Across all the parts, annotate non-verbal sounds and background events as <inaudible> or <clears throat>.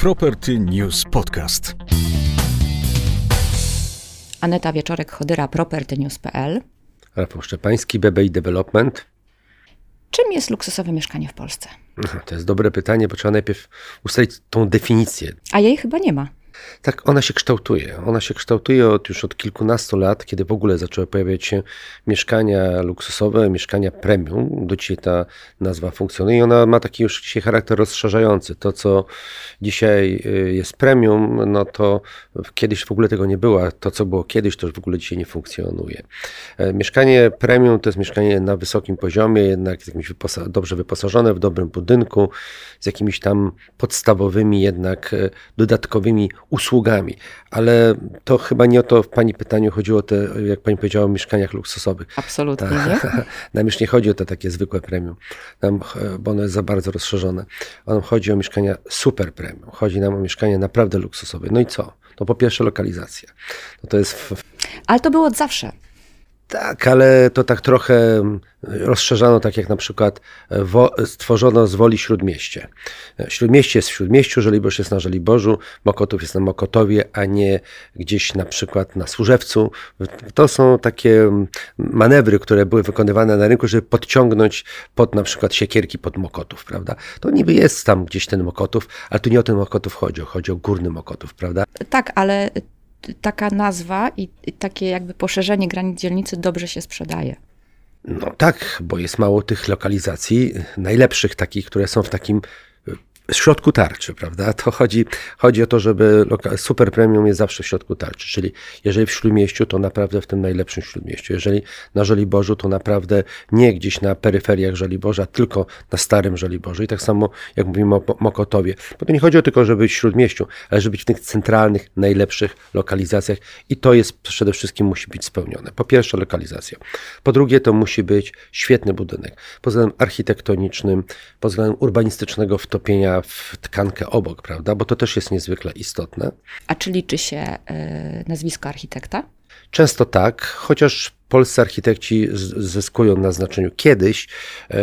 Property News Podcast. Aneta Wieczorek-Chodyra, propertynews.pl. Rafał Szczepański, BBI Development. Czym jest luksusowe mieszkanie w Polsce? To jest dobre pytanie, bo trzeba najpierw ustalić tą definicję. A jej chyba nie ma. Tak, ona się kształtuje. Ona się kształtuje od, już od kilkunastu lat, kiedy w ogóle zaczęły pojawiać się mieszkania luksusowe, mieszkania premium. Do dzisiaj ta nazwa funkcjonuje i ona ma taki już dzisiaj charakter rozszerzający. To, co dzisiaj y, jest premium, no to kiedyś w ogóle tego nie było. To, co było kiedyś, to już w ogóle dzisiaj nie funkcjonuje. E, mieszkanie premium to jest mieszkanie na wysokim poziomie, jednak jakimś wyposa dobrze wyposażone, w dobrym budynku, z jakimiś tam podstawowymi jednak e, dodatkowymi usługami. Ale to chyba nie o to w Pani pytaniu chodziło, te, jak Pani powiedziała, o mieszkaniach luksusowych. Absolutnie Ta, nie. <laughs> Nam już nie chodzi o te takie zwykłe premium, nam, bo ono jest za bardzo rozszerzone. Nam chodzi o mieszkania super premium. Chodzi nam o mieszkania naprawdę luksusowe. No i co? No po pierwsze lokalizacja. No to jest w, Ale to było od zawsze. Tak, ale to tak trochę mm, rozszerzano, tak jak na przykład e, wo, stworzono z woli Śródmieście. E, Śródmieście jest w Śródmieściu, Żoliborz jest na Żoliborzu, Mokotów jest na Mokotowie, a nie gdzieś na przykład na Służewcu. To są takie mm, manewry, które były wykonywane na rynku, żeby podciągnąć pod na przykład siekierki pod Mokotów, prawda? To niby jest tam gdzieś ten Mokotów, ale tu nie o ten Mokotów chodzi, chodzi o górny Mokotów, prawda? Tak, ale taka nazwa i takie jakby poszerzenie granic dzielnicy dobrze się sprzedaje. No tak, bo jest mało tych lokalizacji, najlepszych takich, które są w takim w środku tarczy, prawda? To chodzi, chodzi o to, żeby super premium jest zawsze w środku tarczy, czyli jeżeli w Śródmieściu, to naprawdę w tym najlepszym Śródmieściu. Jeżeli na Żoliborzu, to naprawdę nie gdzieś na peryferiach Żoliborza, tylko na starym Żoliborzu. I tak samo jak mówimy o Mo- Mokotowie. Bo to nie chodzi o tylko, żeby być w Śródmieściu, ale żeby być w tych centralnych, najlepszych lokalizacjach i to jest przede wszystkim musi być spełnione. Po pierwsze lokalizacja. Po drugie to musi być świetny budynek. Pod względem architektonicznym, pod względem urbanistycznego wtopienia w tkankę obok, prawda? Bo to też jest niezwykle istotne. A czy liczy się y, nazwisko architekta? Często tak, chociaż polscy architekci zyskują na znaczeniu. Kiedyś e,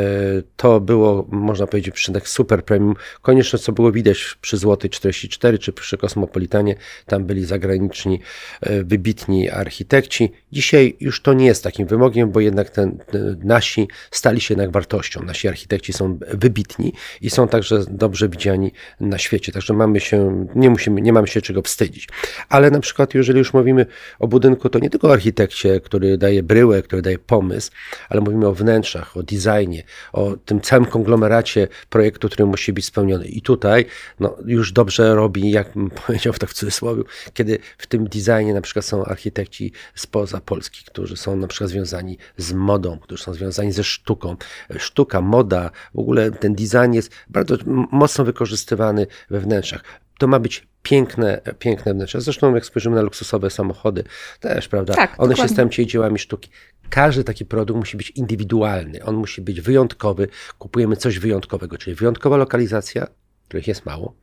to było, można powiedzieć, przyczynek super premium. Koniecznie, co było widać przy Złotej 44 czy przy Kosmopolitanie, tam byli zagraniczni, e, wybitni architekci. Dzisiaj już to nie jest takim wymogiem, bo jednak ten, nasi stali się jednak wartością. Nasi architekci są wybitni i są także dobrze widziani na świecie. Także mamy się, nie musimy, nie mamy się czego wstydzić. Ale na przykład, jeżeli już mówimy o budynku, to nie tylko o architekcie, który daje bryłę, który daje pomysł, ale mówimy o wnętrzach, o designie, o tym całym konglomeracie projektu, który musi być spełniony. I tutaj no, już dobrze robi, jak <laughs> powiedział tak w cudzysłowie, kiedy w tym designie na przykład są architekci spoza Polski, którzy są na przykład związani z modą, którzy są związani ze sztuką. Sztuka, moda, w ogóle ten design jest bardzo mocno wykorzystywany we wnętrzach. To ma być piękne, piękne wnętrze. Zresztą jak spojrzymy na luksusowe samochody, też, prawda? Tak, One się dokładnie. stają dzisiaj dziełami sztuki. Każdy taki produkt musi być indywidualny, on musi być wyjątkowy. Kupujemy coś wyjątkowego, czyli wyjątkowa lokalizacja, których jest mało,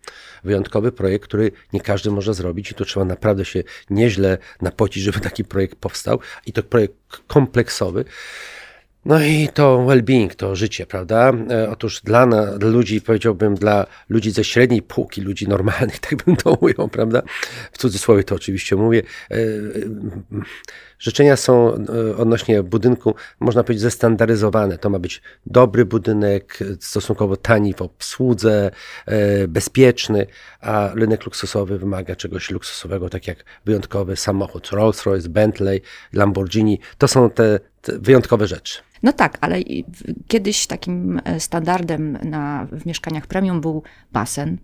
wyjątkowy projekt, który nie każdy może zrobić i tu trzeba naprawdę się nieźle napocić, żeby taki projekt powstał i to projekt kompleksowy. No i to well-being, to życie, prawda? E, Otóż dla, na, dla ludzi, powiedziałbym, dla ludzi ze średniej półki, ludzi normalnych, <laughs> tak bym to prawda? W cudzysłowie to oczywiście mówię. E, e, Życzenia są odnośnie budynku, można powiedzieć, zestandaryzowane. To ma być dobry budynek, stosunkowo tani w obsłudze, bezpieczny, a rynek luksusowy wymaga czegoś luksusowego, tak jak wyjątkowy samochód Rolls-Royce, Bentley, Lamborghini. To są te wyjątkowe rzeczy. No tak, ale kiedyś takim e, standardem na, w mieszkaniach premium był basen,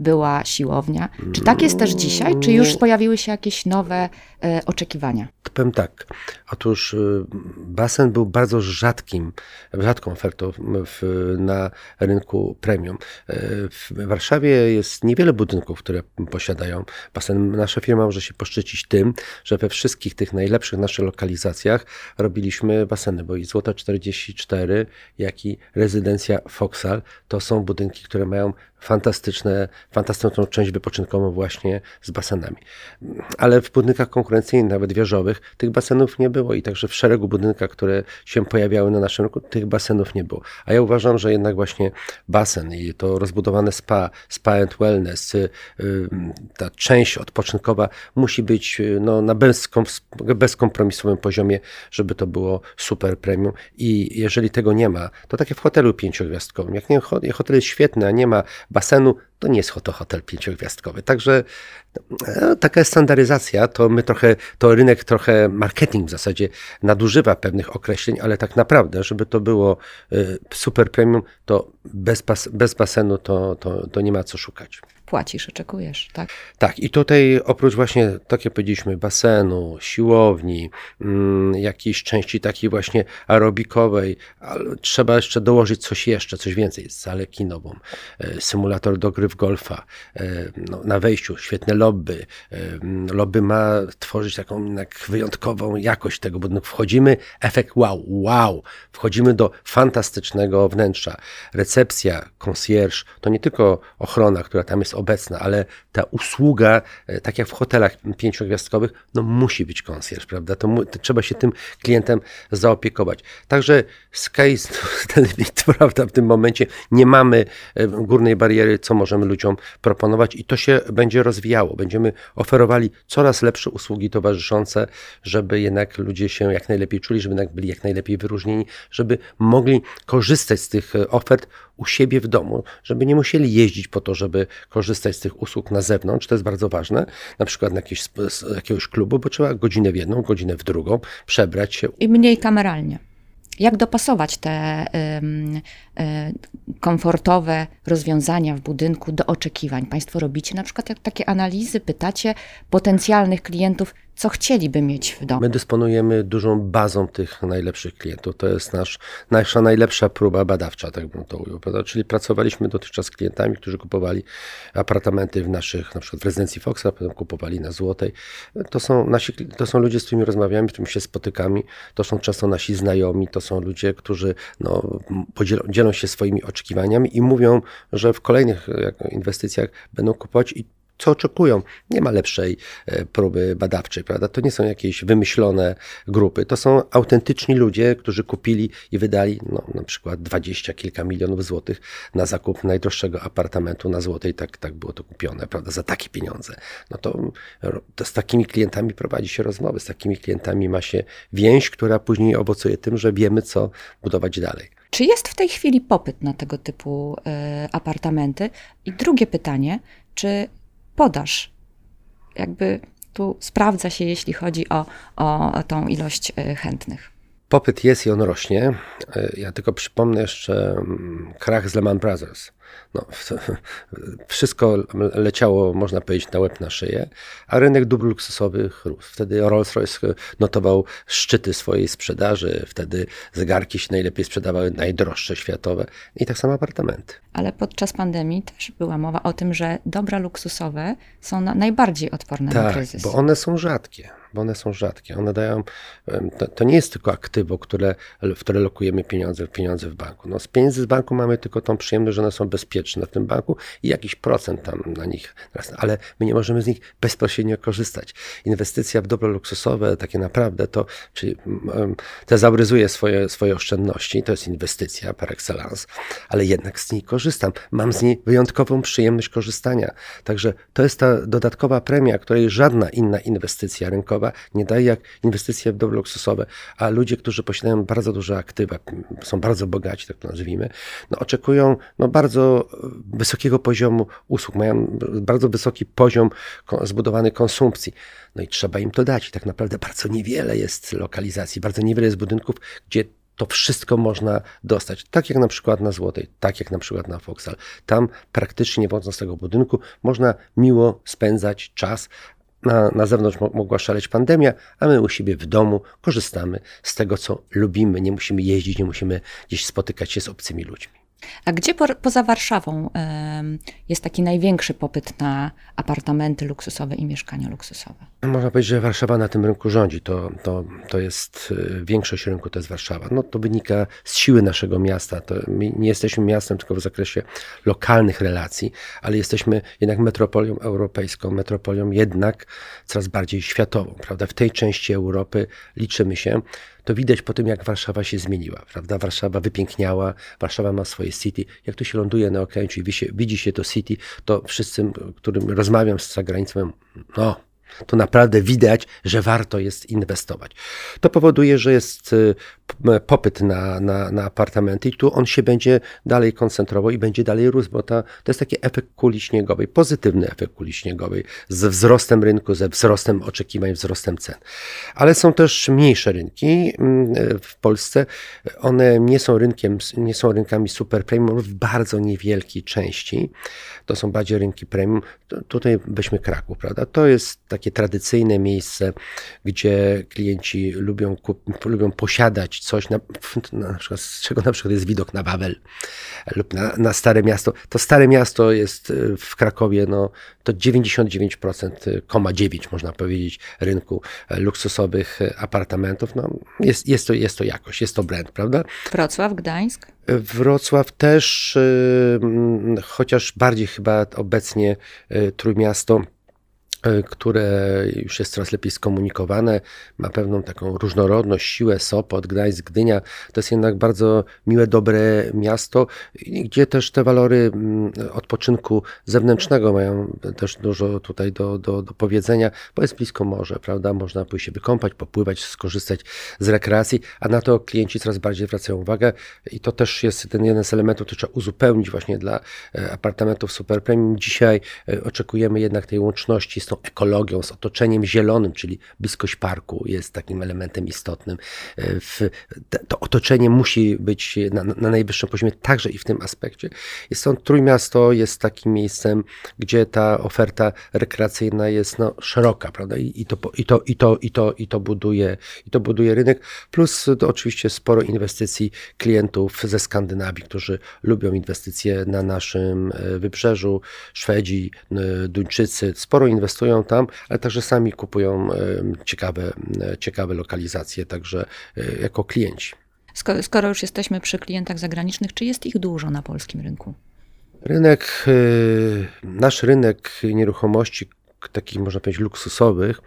była siłownia. Czy tak jest też dzisiaj? Czy już pojawiły się jakieś nowe e, oczekiwania? Powiem tak. Otóż y, basen był bardzo rzadkim, rzadką ofertą w, na rynku premium. Y, W Warszawie jest niewiele budynków, które posiadają basen. Nasza firma może się poszczycić tym, że we wszystkich tych najlepszych naszych lokalizacjach robiliśmy baseny, bo i Złota 44, jak i rezydencja Foxal to są budynki, które mają fantastyczne, fantastyczną część wypoczynkową właśnie z basenami. Ale w budynkach konkurencyjnych, nawet wieżowych, tych basenów nie było i także w szeregu budynkach, które się pojawiały na naszym rynku, tych basenów nie było. A ja uważam, że jednak właśnie basen i to rozbudowane spa, spa and wellness, y, ta część odpoczynkowa musi być y, no, na bezkompromisowym poziomie, żeby to było super premium i jeżeli tego nie ma, to takie w hotelu pięciogwiazdkowym, jak nie, hotel jest świetny, a nie ma basenu, to nie jest to hotel pięciogwiazdkowy. Także no, taka jest standaryzacja, to my trochę, to rynek trochę, marketing w zasadzie nadużywa pewnych określeń, ale tak naprawdę, żeby to było y, super premium, to bez, bez basenu to, to, to nie ma co szukać płacisz, oczekujesz, tak? Tak, i tutaj oprócz właśnie, tak jak powiedzieliśmy, basenu, siłowni, mm, jakiejś części takiej właśnie aerobikowej, trzeba jeszcze dołożyć coś jeszcze, coś więcej, salę kinową, e, symulator do gry w golfa, e, no, na wejściu świetne lobby. E, lobby ma tworzyć taką wyjątkową jakość tego budynku. Wchodzimy, efekt wow, wow, wchodzimy do fantastycznego wnętrza. Recepcja, concierge, to nie tylko ochrona, która tam jest obecna, ale ta usługa, e, tak jak w hotelach pięciogwiazdkowych, no musi być concierge, prawda? To, to trzeba się tym klientem zaopiekować. Także sky is <laughs> the limit, prawda? W tym momencie nie mamy e, górnej bariery, co możemy ludziom proponować i to się będzie rozwijało. Będziemy oferowali coraz lepsze usługi towarzyszące, żeby jednak ludzie się jak najlepiej czuli, żeby jednak byli jak najlepiej wyróżnieni, żeby mogli korzystać z tych e, ofert u siebie w domu, żeby nie musieli jeździć po to, żeby korzystać z tych usług na zewnątrz. To jest bardzo ważne, na przykład na jakieś, jakiegoś klubu, bo trzeba godzinę w jedną, godzinę w drugą przebrać się. I mniej kameralnie. Jak dopasować te y, y, komfortowe rozwiązania w budynku do oczekiwań? Państwo robicie na przykład takie analizy, pytacie potencjalnych klientów, co chcieliby mieć w domu. My dysponujemy dużą bazą tych najlepszych klientów. To jest nasz, nasza najlepsza próba badawcza, tak bym to ujął. Prawda? Czyli pracowaliśmy dotychczas z klientami, którzy kupowali apartamenty w naszych, na przykład w rezydencji Foxa, potem kupowali na Złotej. To są, nasi, to są ludzie, z którymi rozmawiamy, z którymi się spotykamy. To są często nasi znajomi, to są ludzie, którzy no, podzielą, dzielą się swoimi oczekiwaniami i mówią, że w kolejnych inwestycjach będą kupować i co oczekują. Nie ma lepszej e, próby badawczej, prawda? To nie są jakieś wymyślone grupy. To są autentyczni ludzie, którzy kupili i wydali no, na przykład dwadzieścia kilka milionów złotych na zakup najdroższego apartamentu na Złotej. Tak, tak było to kupione, prawda? Za takie pieniądze. No to, to z takimi klientami prowadzi się rozmowy, z takimi klientami ma się więź, która później owocuje tym, że wiemy, co budować dalej. Czy jest w tej chwili popyt na tego typu y, apartamenty? I drugie pytanie, czy podaż. Jakby tu sprawdza się, jeśli chodzi o, o tą ilość e, chętnych. Popyt jest i on rośnie. E, ja tylko przypomnę jeszcze mm, krach z Lehman Brothers no, <laughs> wszystko leciało, można powiedzieć, na łeb na szyję, a rynek dóbr luksusowych rósł. Wtedy Rolls-Royce notował szczyty swojej sprzedaży, wtedy zegarki się najlepiej sprzedawały, najdroższe światowe i tak samo apartamenty. Ale podczas pandemii też była mowa o tym, że dobra luksusowe są najbardziej odporne tak, na kryzys. bo one są rzadkie bo one są rzadkie. One dają, to, to, nie jest tylko aktywo, które, w które lokujemy pieniądze, pieniądze w banku. No, z pieniędzy z banku mamy tylko tą przyjemność, że one są bezpieczne w tym banku i jakiś procent tam na nich, ale my nie możemy z nich bezpośrednio korzystać. Inwestycja w dobro luksusowe, takie naprawdę, to czyli tezauryzuje swoje, swoje oszczędności, to jest inwestycja par excellence, ale jednak z niej korzystam. Mam z niej wyjątkową przyjemność korzystania. Także to jest ta dodatkowa premia, której żadna inna inwestycja rynkowa nie daje jak inwestycje w dobro luksusowe, a ludzie, którzy posiadają bardzo duże aktywa, są bardzo bogaci, tak to nazwijmy, no oczekują no bardzo wysokiego poziomu usług, mają bardzo wysoki poziom zbudowanej konsumpcji. No i trzeba im to dać. I tak naprawdę bardzo niewiele jest lokalizacji, bardzo niewiele jest budynków, gdzie to wszystko można dostać. Tak jak na przykład na Złotej, tak jak na przykład na Foxal. Tam praktycznie wchodząc z tego budynku można miło spędzać czas, na, na zewnątrz mogła szaleć pandemia, a my u siebie w domu korzystamy z tego, co lubimy. Nie musimy jeździć, nie musimy gdzieś spotykać się z obcymi ludźmi. A gdzie po, poza Warszawą jest taki największy popyt na apartamenty luksusowe i mieszkania luksusowe? Można powiedzieć, że Warszawa na tym rynku rządzi. To, to, to jest y, większość rynku, to jest Warszawa. No, to wynika z siły naszego miasta. To my nie jesteśmy miastem tylko w zakresie lokalnych relacji, ale jesteśmy jednak metropolią europejską, metropolią jednak coraz bardziej światową. Prawda? W tej części Europy liczymy się to widać po tym, jak Warszawa się zmieniła, prawda? Warszawa wypiękniała, Warszawa ma swoje city. Jak tu się ląduje na okręcie i widzi się to city, to wszyscy, którym rozmawiam z zagranicą, no, to naprawdę widać, że warto jest inwestować. To powoduje, że jest y, popyt na, na, na apartamenty i tu on się będzie dalej koncentrował i będzie dalej rósł, bo to, to jest taki efekt kuli śniegowej, pozytywny efekt kuli śniegowej ze wzrostem rynku, ze wzrostem oczekiwań, wzrostem cen. Ale są też mniejsze rynki w Polsce. One nie są rynkiem, nie są rynkami super premium w bardzo niewielkiej części. To są bardziej rynki premium. Tutaj weźmy Kraków, prawda? To jest takie tradycyjne miejsce, gdzie klienci lubią, lubią posiadać coś, na, na, przykład, z czego na przykład jest widok na Wawel lub na, na Stare Miasto. To Stare Miasto jest y, w Krakowie, no, to 99,9 y, można powiedzieć rynku y, luksusowych apartamentów. No, jest, jest, to, jest to jakość, jest to brand, prawda? Wrocław, Gdańsk? Wrocław też, chociaż bardziej chyba obecnie Trójmiasto E, które już jest coraz lepiej skomunikowane, ma pewną taką różnorodność, siłę, Sopot, Gdańsk, Gdynia. To jest jednak bardzo miłe, dobre miasto, gdzie też te walory mm, odpoczynku zewnętrznego mają też dużo tutaj do, do, do powiedzenia, bo jest blisko morze, prawda? Można pójść się wykąpać, popływać, skorzystać z rekreacji, a na to klienci coraz bardziej zwracają uwagę i to też jest ten jeden z elementów, który trzeba uzupełnić właśnie dla e, apartamentów super premium. Dzisiaj e, oczekujemy jednak tej łączności z tą ekologią, z otoczeniem zielonym, czyli bliskość parku jest takim elementem istotnym. E, w, to otoczenie musi być na, na najwyższym poziomie także i w tym aspekcie. Jest stąd Trójmiasto jest takim miejscem, gdzie ta oferta rekreacyjna jest no, szeroka, prawda? I, i, to, i, to, i, to, i, to, i, to buduje, I to buduje rynek, plus to oczywiście sporo inwestycji klientów ze Skandynawii, którzy lubią inwestycje na naszym e, wybrzeżu, Szwedzi, Duńczycy, sporo inwestycji inwestują tam, ale także sami kupują ciekawe, ciekawe lokalizacje, także e, jako klienci. Skoro, skoro już jesteśmy przy klientach zagranicznych, czy jest ich dużo na polskim rynku? Rynek, e, nasz rynek nieruchomości, takich można powiedzieć luksusowych,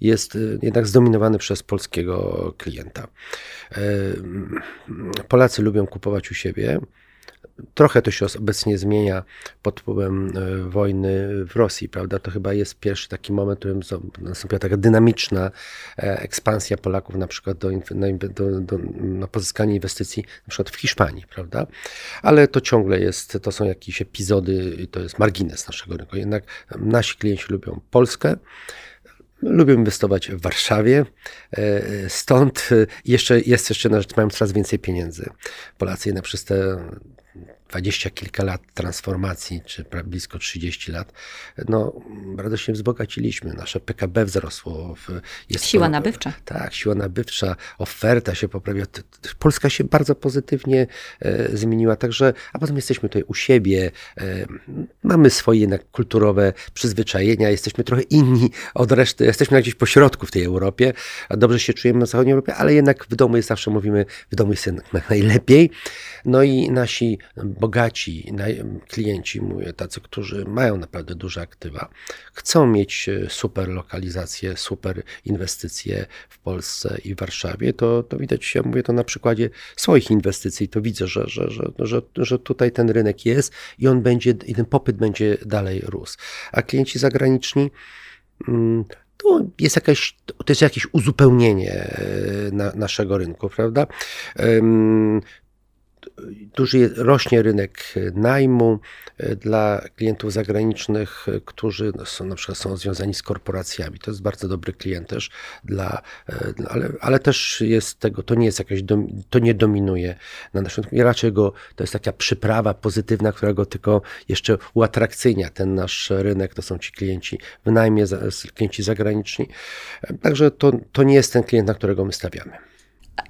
jest e, jednak zdominowany przez polskiego klienta. Polacy lubią kupować u siebie. Trochę to się obecnie zmienia pod wpływem e, wojny w Rosji, prawda? To chyba jest pierwszy taki moment, w którym nastąpiła taka dynamiczna e, ekspansja Polaków na przykład do, do, do, na pozyskanie inwestycji na przykład w Hiszpanii, prawda? Ale to ciągle jest, to są jakieś epizody, to jest margines naszego rynku. Jednak nasi klienci lubią Polskę, Lubię inwestować w Warszawie, e, stąd jeszcze jest jeszcze na rzecz, mają coraz więcej pieniędzy. Polacy jednak przez te Yeah. Dwadzieścia kilka lat transformacji, czy blisko 30 lat, no bardzo się wzbogaciliśmy. Nasze PKB wzrosło. Jest siła to, nabywcza. Tak, siła nabywcza, oferta się poprawiła. Polska się bardzo pozytywnie e, zmieniła, także, a potem jesteśmy tutaj u siebie, e, mamy swoje jednak kulturowe przyzwyczajenia, jesteśmy trochę inni od reszty, jesteśmy gdzieś po środku w tej Europie, a dobrze się czujemy na zachodniej Europie, ale jednak w domu jest zawsze mówimy, w domu jest jednak <laughs> najlepiej. No i nasi bogaci klienci, mówię, tacy, którzy mają naprawdę duże aktywa, chcą mieć e, super lokalizacje, super inwestycje w Polsce i w Warszawie, to, to widać, ja mówię to na przykładzie swoich inwestycji, to widzę, że, że, że, że, tutaj ten rynek jest i on będzie, i ten popyt będzie dalej rósł. A klienci zagraniczni, mm, to jest, jakaś, to jest jakieś uzupełnienie e, na, naszego rynku, prawda? Duży rośnie rynek najmu e, dla klientów zagranicznych, e, którzy są, na przykład są związani z korporacjami. To jest bardzo dobry klient też, dla, e, ale, ale też jest tego, to nie jest jakaś, to nie dominuje na naszym rynku. Raczej go, to jest taka przyprawa pozytywna, która go tylko jeszcze uatrakcyjnia. Ten nasz rynek to są ci klienci w najmie, klienci zagraniczni. Także to, to nie jest ten klient, na którego my stawiamy.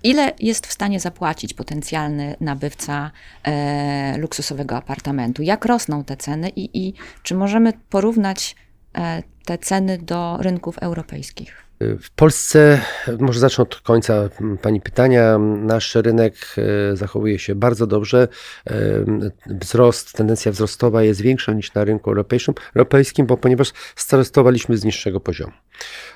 Ile jest w stanie zapłacić potencjalny nabywca e, luksusowego apartamentu? Jak rosną te ceny i, i czy możemy porównać e, te ceny do rynków europejskich? W Polsce, może zacznę od końca Pani pytania, nasz rynek e, zachowuje się bardzo dobrze. E, wzrost, tendencja wzrostowa jest większa niż na rynku europejskim, europejskim bo ponieważ startowaliśmy z niższego poziomu.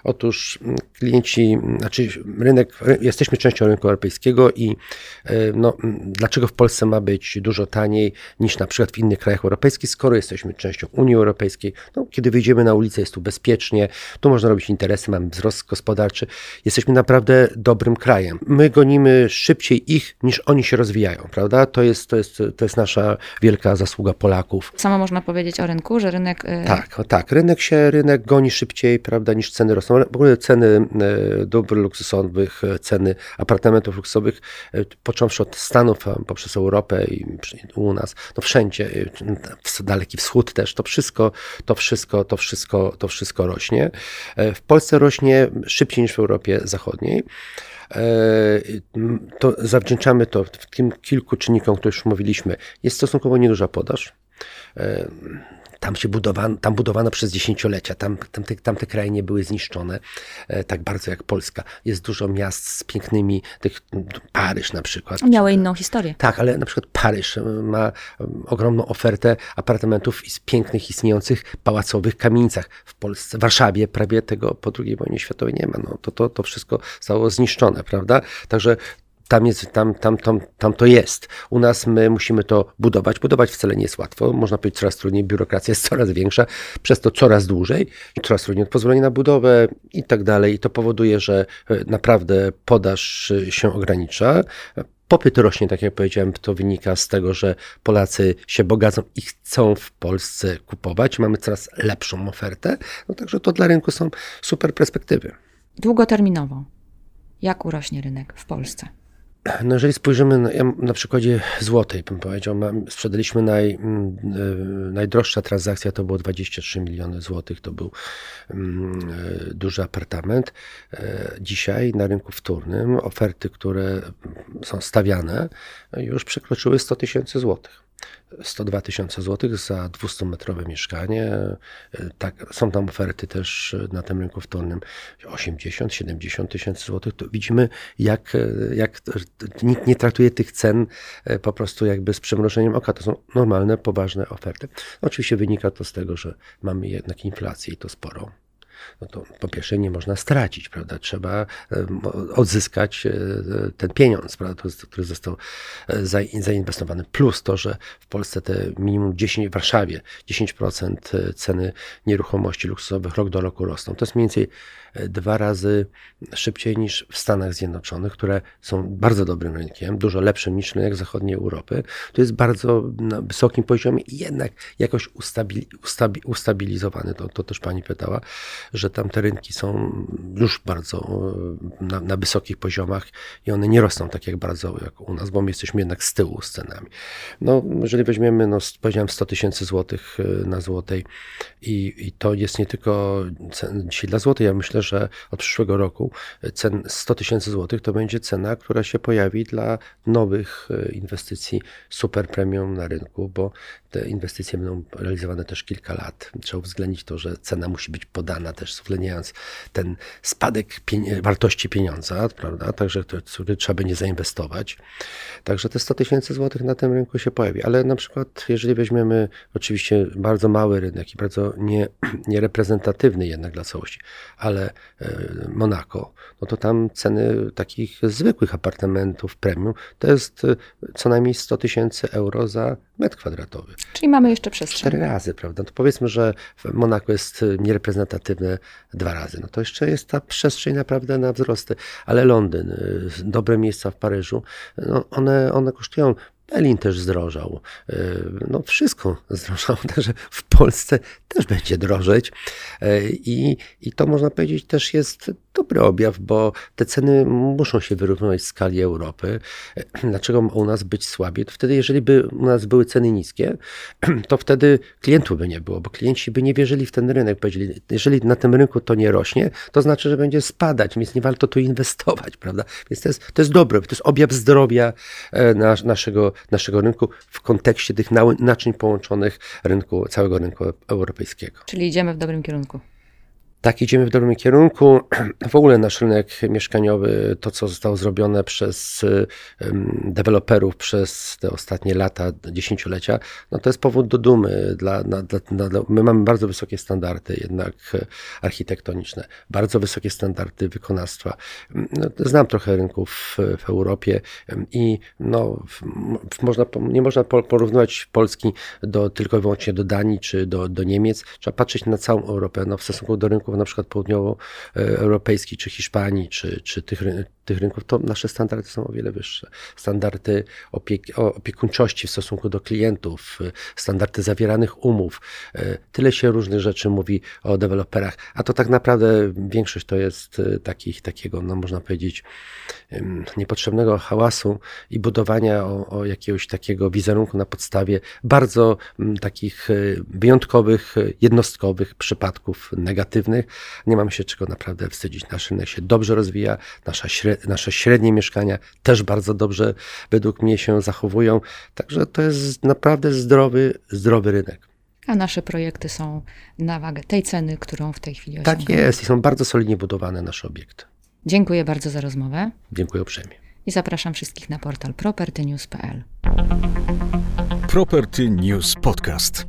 Otóż klienci, znaczy rynek, jesteśmy częścią rynku europejskiego i e, no, dlaczego w Polsce ma być dużo taniej niż na przykład w innych krajach europejskich, skoro jesteśmy częścią Unii Europejskiej? No, kiedy wyjdziemy na ulicę, jest tu bezpiecznie, tu można robić interesy, mamy wzrost gospodarczy. Jesteśmy naprawdę dobrym krajem. My gonimy szybciej ich, niż oni się rozwijają, prawda? To jest, to jest, to jest nasza wielka zasługa Polaków. Samo można powiedzieć o rynku, że rynek... Y, tak, tak. Rynek się, rynek goni szybciej, prawda, niż ceny rosną. W ogóle ceny e, dóbr luksusowych, e, ceny apartamentów luksusowych, e, począwszy od Stanów poprzez Europę i u nas, no wszędzie, Daleki Wschód też, to wszystko, to wszystko, to wszystko, to wszystko rośnie. W Polsce rośnie szybciej niż w Europie Zachodniej to zawdzięczamy to tym kilku czynnikom, o których już mówiliśmy. Jest stosunkowo nieduża podaż tam się budowano, tam budowano przez dziesięciolecia, tam, tam, te, tam te kraje nie były zniszczone e, tak bardzo jak Polska. Jest dużo miast z pięknymi, tych, Paryż na przykład. Miały inną historię. Tak, ale na przykład Paryż e, ma e, ogromną ofertę apartamentów z pięknych, istniejących pałacowych kamienicach. W Polsce, w Warszawie prawie tego po II wojnie światowej nie ma. No, to, to, to wszystko zostało zniszczone, prawda? Także tam, jest, tam, tam, tam, tam to jest. U nas my musimy to budować. Budować wcale nie jest łatwo. Można powiedzieć coraz trudniej, biurokracja jest <laughs> coraz większa, przez to coraz dłużej, coraz trudniej pozwolenie na budowę i tak dalej. I to powoduje, że e, naprawdę podaż e, się ogranicza. Popyt rośnie, tak jak powiedziałem, to wynika z tego, że Polacy się bogacą i chcą w Polsce kupować. Mamy coraz lepszą ofertę. No także to dla rynku są super perspektywy. Długoterminowo. Jak urośnie rynek w Polsce? No jeżeli spojrzymy na, na przykładzie złotej, bym powiedział, sprzedaliśmy naj, e, najdroższa transakcja, to było 23 miliony złotych, to był e, duży apartament. E, dzisiaj na rynku wtórnym oferty, które są stawiane, już przekroczyły 100 tysięcy złotych. 102 tysiące złotych za 200-metrowe mieszkanie. Tak, są tam oferty też na tym rynku wtórnym 80-70 tysięcy złotych. To widzimy, jak, jak nikt nie traktuje tych cen e, po prostu jakby z przymrożeniem oka. To są normalne, poważne oferty. Oczywiście wynika to z tego, że mamy jednak inflację i to sporo no to po pierwsze nie można stracić, prawda? Trzeba odzyskać e, ten pieniądz, prawda, który został e, zainwestowany. Plus to, że w Polsce te minimum 10, w Warszawie 10% e, ceny nieruchomości luksusowych rok do roku rosną. To jest mniej więcej dwa razy szybciej niż w Stanach Zjednoczonych, które są bardzo dobrym rynkiem, dużo lepszym niż rynek zachodniej Europy. To jest bardzo na wysokim poziomie i jednak jakoś ustabi, ustabilizowany. To, to też pani pytała, że tam te rynki są już bardzo e, na, na, wysokich poziomach i one nie rosną tak jak bardzo jak u nas, bo my jesteśmy jednak z tyłu z cenami. No, jeżeli weźmiemy, no, powiedziałem 100 tysięcy złotych e, na złotej i, i to jest nie tylko dzisiaj dla złotej, ja myślę, że od przyszłego roku cen 100 tysięcy złotych to będzie cena, która się pojawi dla nowych e, inwestycji super premium na rynku, bo te inwestycje będą realizowane też kilka lat. Trzeba uwzględnić to, że cena musi być podana też uwzględniając ten spadek wartości pieniądza, prawda? Także który trzeba będzie zainwestować. Także te 100 tysięcy złotych na tym rynku się pojawi. Ale na przykład, jeżeli weźmiemy oczywiście bardzo mały rynek i bardzo nie, <clears throat> niereprezentatywny jednak dla całości, ale e, Monako, no to tam ceny takich zwykłych apartamentów premium to jest e, co najmniej 100 tysięcy euro za metr kwadratowy. Czyli mamy jeszcze przestrzeń. Cztery razy, prawda? To powiedzmy, że Monako jest e, niereprezentatywne dwa razy. No to jeszcze jest ta przestrzeń naprawdę na wzrosty. Ale Londyn, y, dobre miejsca w Paryżu, no one, one kosztują Berlin też zdrożał. Y, no wszystko <laughs> zdrożało, także w Polsce też będzie drożeć. Y, I, I to można powiedzieć też jest dobry objaw, bo te ceny muszą się wyrównywać w skali Europy. <clears throat> Dlaczego u nas być słabiej? To wtedy, jeżeli by u nas były ceny niskie, <clears throat> to wtedy klientów by nie było, bo klienci by nie wierzyli w ten rynek. Powiedzieli, jeżeli na tym rynku to nie rośnie, to znaczy, że będzie spadać, więc nie warto tu inwestować, prawda? Więc to jest, to jest dobre, to jest objaw zdrowia e, nas, naszego, naszego rynku w kontekście tych naczyń połączonych rynku, całego rynku europejskiego. Czyli idziemy w dobrym kierunku. Tak, idziemy w dobrym kierunku. <clears throat> W ogóle nasz rynek mieszkaniowy, to co zostało zrobione przez deweloperów przez te ostatnie lata, dziesięciolecia, no to jest powód do dumy. Dla, dla, dla, my mamy bardzo wysokie standardy jednak architektoniczne, bardzo wysokie standardy wykonawstwa. No, znam trochę rynków w, w Europie i no, w, można, nie można porównywać Polski do, tylko i wyłącznie do Danii czy do, do Niemiec. Trzeba patrzeć na całą Europę no, w stosunku do rynków rynków na przykład południowoeuropejskich, czy Hiszpanii, czy, czy tych, tych rynków, to nasze standardy są o wiele wyższe. Standardy opiek opiekuńczości w stosunku do klientów, standardy zawieranych umów. E, tyle się różnych rzeczy mówi o deweloperach, a to tak naprawdę większość to jest e, takich, takiego, no można powiedzieć, niepotrzebnego hałasu i budowania o, o jakiegoś takiego wizerunku na podstawie bardzo takich e, wyjątkowych, jednostkowych przypadków negatywnych. Nie mamy się czego naprawdę wstydzić. Nasz rynek się dobrze rozwija, nasza średnia, nasze średnie mieszkania też bardzo dobrze według mnie się zachowują. Także to jest naprawdę zdrowy, zdrowy rynek. A nasze projekty są na wagę tej ceny, którą w tej chwili osiągamy. Tak jest i są bardzo solidnie budowane nasze obiekty. Dziękuję bardzo za rozmowę. Dziękuję uprzejmie. I zapraszam wszystkich na portal propertynews.pl. Property News Podcast.